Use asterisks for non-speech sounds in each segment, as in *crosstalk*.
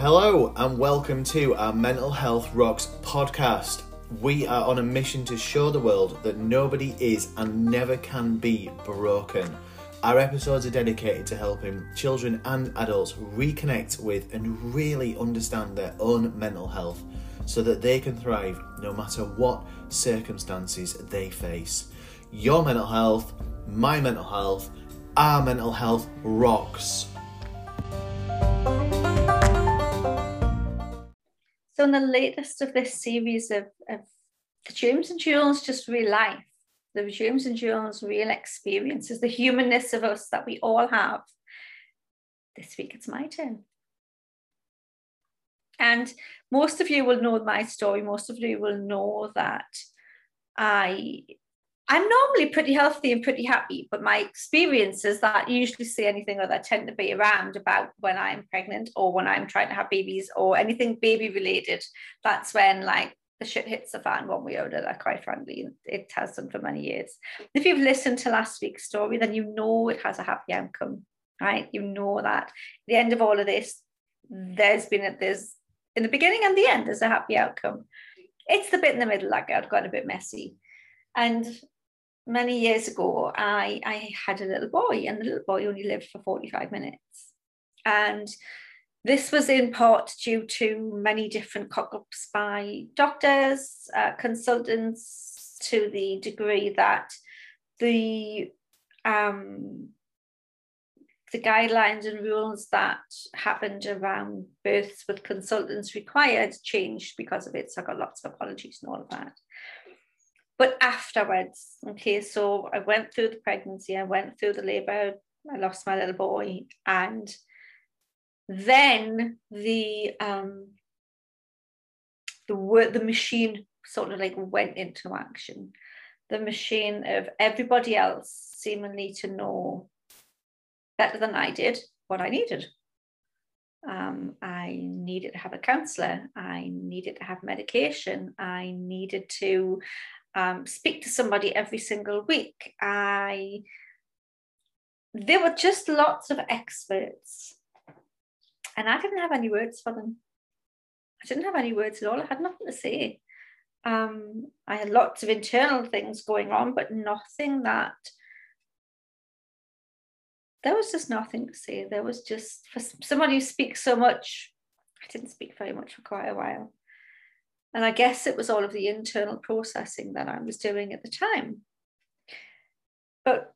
Hello, and welcome to our Mental Health Rocks podcast. We are on a mission to show the world that nobody is and never can be broken. Our episodes are dedicated to helping children and adults reconnect with and really understand their own mental health so that they can thrive no matter what circumstances they face. Your mental health, my mental health, our mental health rocks. So, in the latest of this series of, of the James and Jules Just Real Life, the James and Jules Real Experiences, the humanness of us that we all have, this week it's my turn. And most of you will know my story. Most of you will know that I I'm normally pretty healthy and pretty happy, but my experiences that usually see anything that tend to be around about when I'm pregnant or when I'm trying to have babies or anything baby related. That's when like the shit hits the fan one way or another, quite frankly. It has done for many years. If you've listened to last week's story, then you know it has a happy outcome, right? You know that the end of all of this, there's been a, there's in the beginning and the end, there's a happy outcome. It's the bit in the middle that got, got a bit messy. And many years ago, I, I had a little boy, and the little boy only lived for 45 minutes. And this was in part due to many different cock ups by doctors, uh, consultants, to the degree that the um, the guidelines and rules that happened around births with consultants required changed because of it. So I got lots of apologies and all of that but afterwards, okay, so I went through the pregnancy, I went through the labor, I lost my little boy, and then the um the word the machine sort of like went into action. The machine of everybody else seemingly to know better than I did what I needed. Um, I needed to have a counselor. I needed to have medication. I needed to um, speak to somebody every single week. I there were just lots of experts, and I didn't have any words for them. I didn't have any words at all. I had nothing to say. Um, I had lots of internal things going on, but nothing that there was just nothing to say. There was just for somebody who speaks so much. I didn't speak very much for quite a while. And I guess it was all of the internal processing that I was doing at the time. But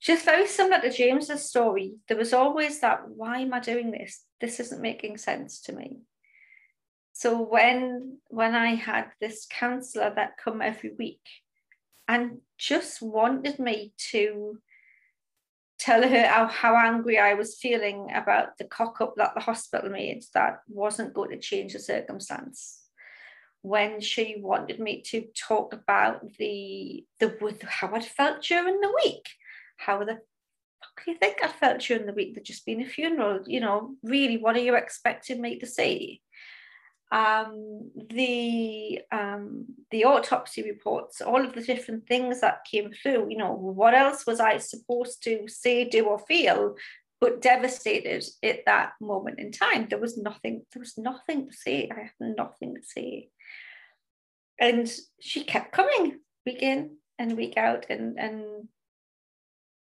just very similar to James's story, there was always that why am I doing this? This isn't making sense to me. So when when I had this counselor that come every week and just wanted me to tell her how, how angry I was feeling about the cock up that the hospital made that wasn't going to change the circumstance when she wanted me to talk about the the how I'd felt during the week, how the fuck do you think I felt during the week? There'd just been a funeral, you know. Really, what are you expecting me to say? Um, the um, the autopsy reports, all of the different things that came through. You know, what else was I supposed to say, do, or feel? But devastated at that moment in time, there was nothing. There was nothing to say. I had nothing to say and she kept coming week in and week out and and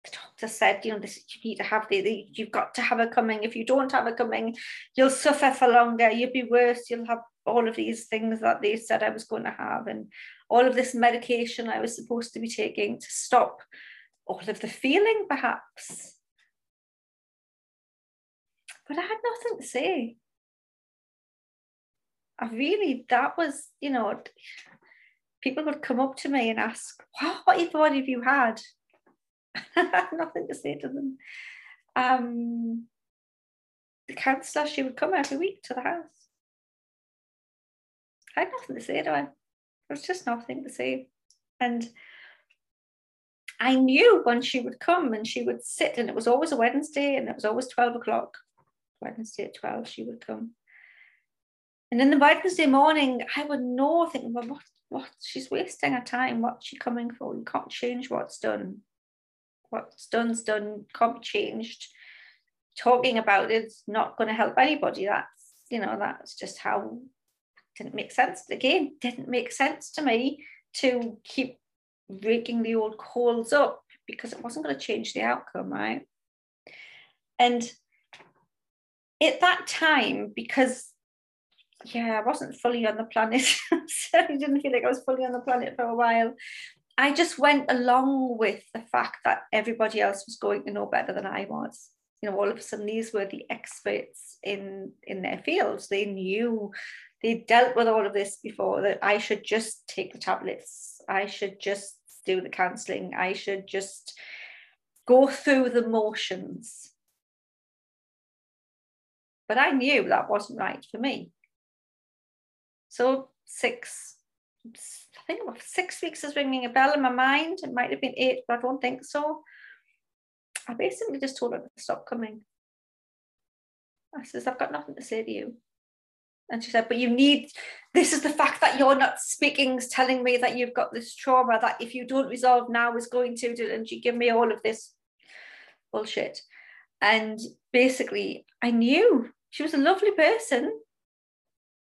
the doctor said you know this you need to have the, you've got to have her coming. If you don't have her coming you'll suffer for longer. You'll be worse. You'll have all of these things that they said I was going to have. And all of this medication I was supposed to be taking to stop all of the feeling perhaps. But I had nothing to say really, that was, you know, people would come up to me and ask, what, what have you had? *laughs* Nothing to say to them. Um, the counsellor, she would come every week to the house. I had nothing to say to her. There was just nothing to say. And I knew when she would come and she would sit, and it was always a Wednesday and it was always 12 o'clock. Wednesday at 12, she would come. And in the Wednesday morning, I would know, thinking, well, what, what, she's wasting her time. What's she coming for? You can't change what's done. What's done's done, can't be changed. Talking about it's not going to help anybody. That's you know, that's just how didn't make sense. Again, didn't make sense to me to keep raking the old coals up because it wasn't going to change the outcome, right? And at that time, because yeah, I wasn't fully on the planet, *laughs* I didn't feel like I was fully on the planet for a while. I just went along with the fact that everybody else was going to know better than I was. You know, all of a sudden these were the experts in in their fields. They knew they dealt with all of this before that I should just take the tablets. I should just do the counseling. I should just go through the motions. But I knew that wasn't right for me. So six, I think six weeks is ringing a bell in my mind. It might have been eight, but I don't think so. I basically just told her to stop coming. I says, I've got nothing to say to you. And she said, but you need, this is the fact that you're not speaking, is telling me that you've got this trauma that if you don't resolve now is going to, and she gave me all of this bullshit. And basically, I knew she was a lovely person,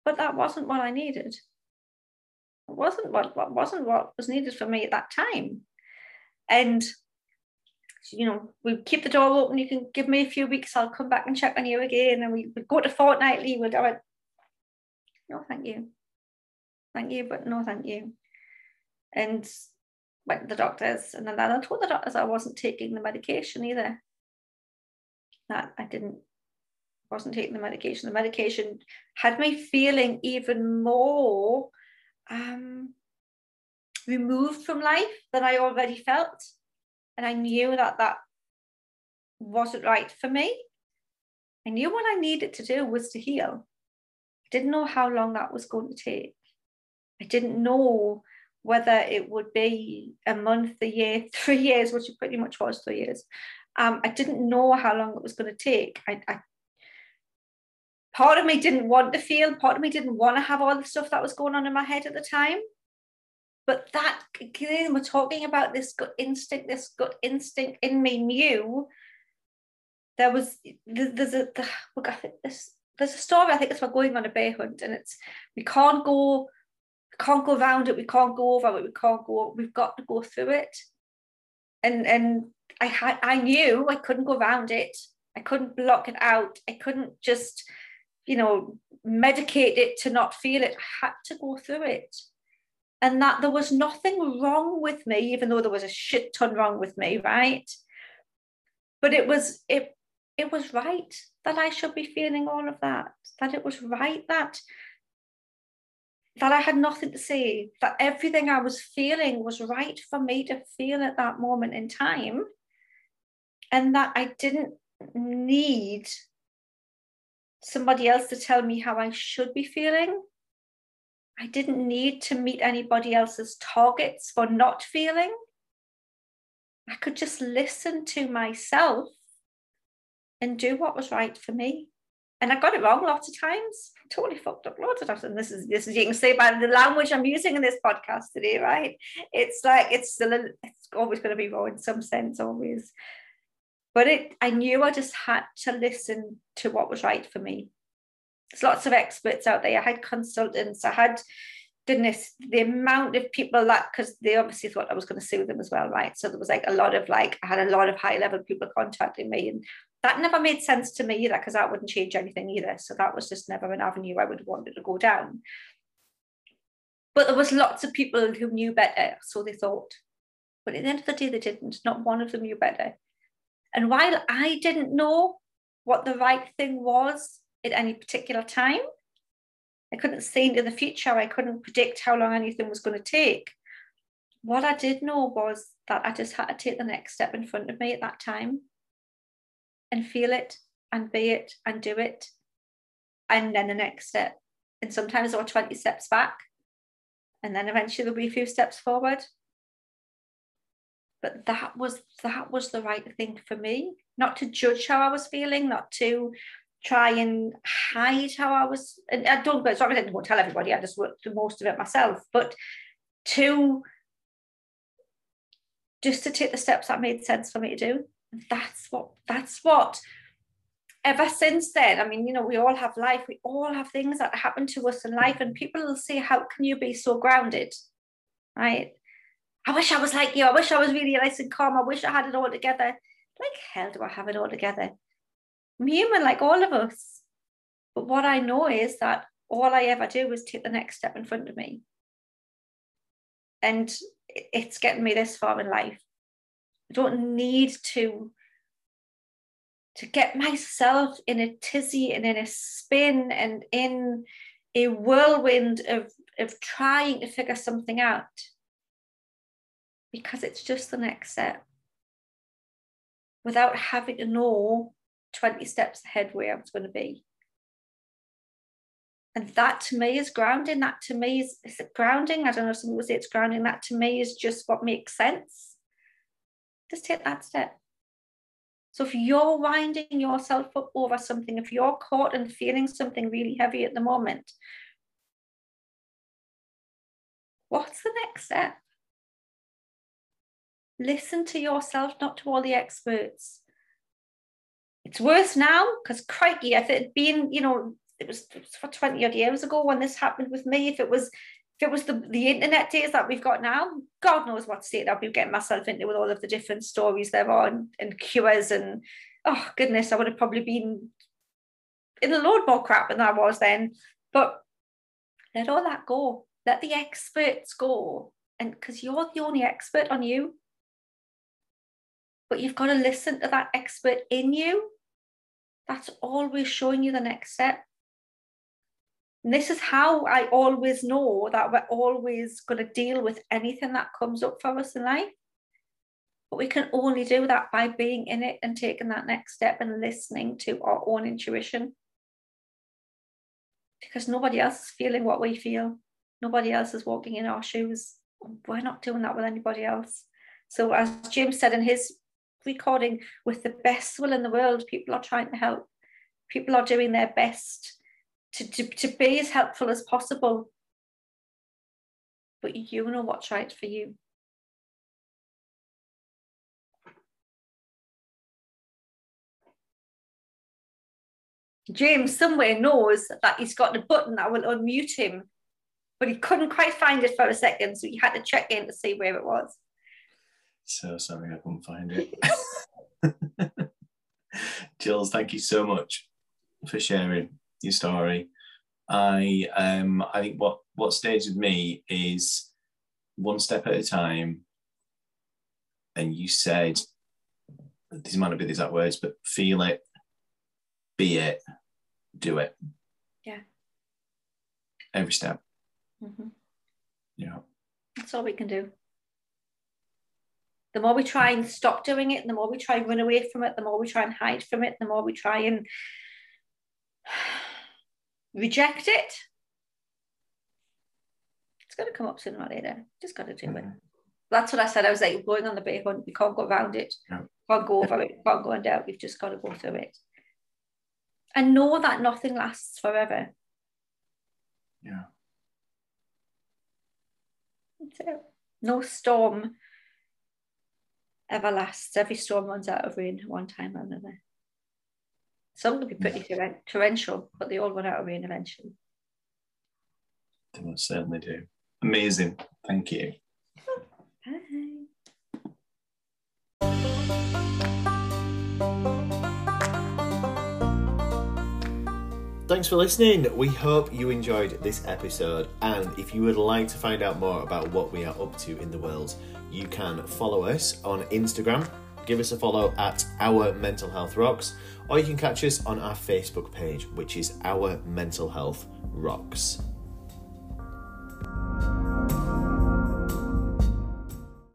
but that wasn't what I needed. It wasn't what, what wasn't what was needed for me at that time. And you know, we keep the door open. You can give me a few weeks. I'll come back and check on you again. And we would go to fortnightly. We'd, I went, no, thank you. Thank you, but no, thank you. And went to the doctors. And then I told the doctors I wasn't taking the medication either. That I didn't, wasn't taking the medication. The medication had me feeling even more um, removed from life than I already felt. And I knew that that wasn't right for me. I knew what I needed to do was to heal I didn't know how long that was going to take. I didn't know whether it would be a month, a year, *laughs* three years, which it pretty much was three years. Um, I didn't know how long it was going to take. I, I, part of me didn't want to feel, part of me didn't want to have all the stuff that was going on in my head at the time. But that we're talking about this gut instinct, this gut instinct in me knew there was there's a the, look, I think this there's a story I think it's about going on a bear hunt, and it's we can't go, we can't go around it, we can't go over it, we can't go. We've got to go through it, and and I had I knew I couldn't go around it. I couldn't block it out. I couldn't just, you know, medicate it to not feel it. I had to go through it. And that there was nothing wrong with me, even though there was a shit ton wrong with me, right? But it was it it was right that I should be feeling all of that, that it was right that that I had nothing to say, that everything I was feeling was right for me to feel at that moment in time, and that I didn't need somebody else to tell me how I should be feeling. I didn't need to meet anybody else's targets for not feeling. I could just listen to myself and do what was right for me. And I got it wrong lots of times. Totally fucked up lots of times. And this is this is you can see by the language I'm using in this podcast today, right? It's like it's still a, it's always going to be wrong in some sense, always. But it I knew I just had to listen to what was right for me. There's lots of experts out there. I had consultants, I had goodness, the amount of people that because they obviously thought I was going to sue them as well, right? So there was like a lot of like I had a lot of high level people contacting me and that never made sense to me either because that wouldn't change anything either. So that was just never an avenue I would have wanted to go down. But there was lots of people who knew better, so they thought. But at the end of the day, they didn't. Not one of them knew better. And while I didn't know what the right thing was at any particular time, I couldn't see into the future. I couldn't predict how long anything was going to take. What I did know was that I just had to take the next step in front of me at that time and feel it and be it and do it. And then the next step. And sometimes there were 20 steps back. And then eventually there'll be a few steps forward. But that was that was the right thing for me. Not to judge how I was feeling, not to try and hide how I was. And I don't go, sorry, I didn't tell everybody, I just worked through most of it myself. But to just to take the steps that made sense for me to do that's what that's what ever since then, I mean, you know, we all have life, we all have things that happen to us in life, and people will say, How can you be so grounded? Right? I wish I was like you. I wish I was really nice and calm. I wish I had it all together. Like hell do I have it all together? I'm human like all of us. But what I know is that all I ever do is take the next step in front of me. And it's getting me this far in life. I don't need to to get myself in a tizzy and in a spin and in a whirlwind of, of trying to figure something out because it's just the next step without having to know 20 steps ahead where I was going to be. And that to me is grounding. That to me is, is it grounding? I don't know if someone would say it's grounding. That to me is just what makes sense. Just take that step. So if you're winding yourself up over something, if you're caught and feeling something really heavy at the moment, what's the next step? Listen to yourself, not to all the experts. It's worse now because crikey, if it had been, you know, it was, for 20 odd years ago when this happened with me, if it was if it was the, the internet days that we've got now, God knows what state I'd be getting myself into with all of the different stories there are and, and cures and oh goodness, I would have probably been in a load more crap than I was then. But let all that go. Let the experts go. And because you're the only expert on you. But you've got to listen to that expert in you. That's always showing you the next step. And this is how I always know that we're always going to deal with anything that comes up for us in life. But we can only do that by being in it and taking that next step and listening to our own intuition. Because nobody else is feeling what we feel. Nobody else is walking in our shoes. We're not doing that with anybody else. So, as Jim said in his recording, with the best will in the world, people are trying to help. People are doing their best to, to, to be as helpful as possible. But you know what's right for you. James somewhere knows that he's got a button that will unmute him, but he couldn't quite find it for a second, so he had to check in to see where it was. So sorry I couldn't find it. *laughs* *laughs* Jules, thank you so much for sharing your story. I um I think what what stays with me is one step at a time. And you said these might not be the exact words, but feel it, be it, do it. Yeah. Every step. Mm-hmm. Yeah. That's all we can do. The more we try and stop doing it, the more we try and run away from it, the more we try and hide from it, the more we try and *sighs* reject it, it's going to come up sooner or later. Just got to do mm-hmm. it. That's what I said. I was like, going on the big hunt. We can't go around it. Yeah. Can't go over it. Can't go under it. We've just got to go through it. And know that nothing lasts forever. Yeah. No storm ever lasts. Every storm runs out of rain one time or another. Some can be pretty torrential, but they all run out of rain eventually. They most certainly do. Amazing. Thank you. Thanks for listening. We hope you enjoyed this episode. And if you would like to find out more about what we are up to in the world, you can follow us on Instagram. Give us a follow at Our Mental Health Rocks or you can catch us on our Facebook page, which is Our Mental Health Rocks.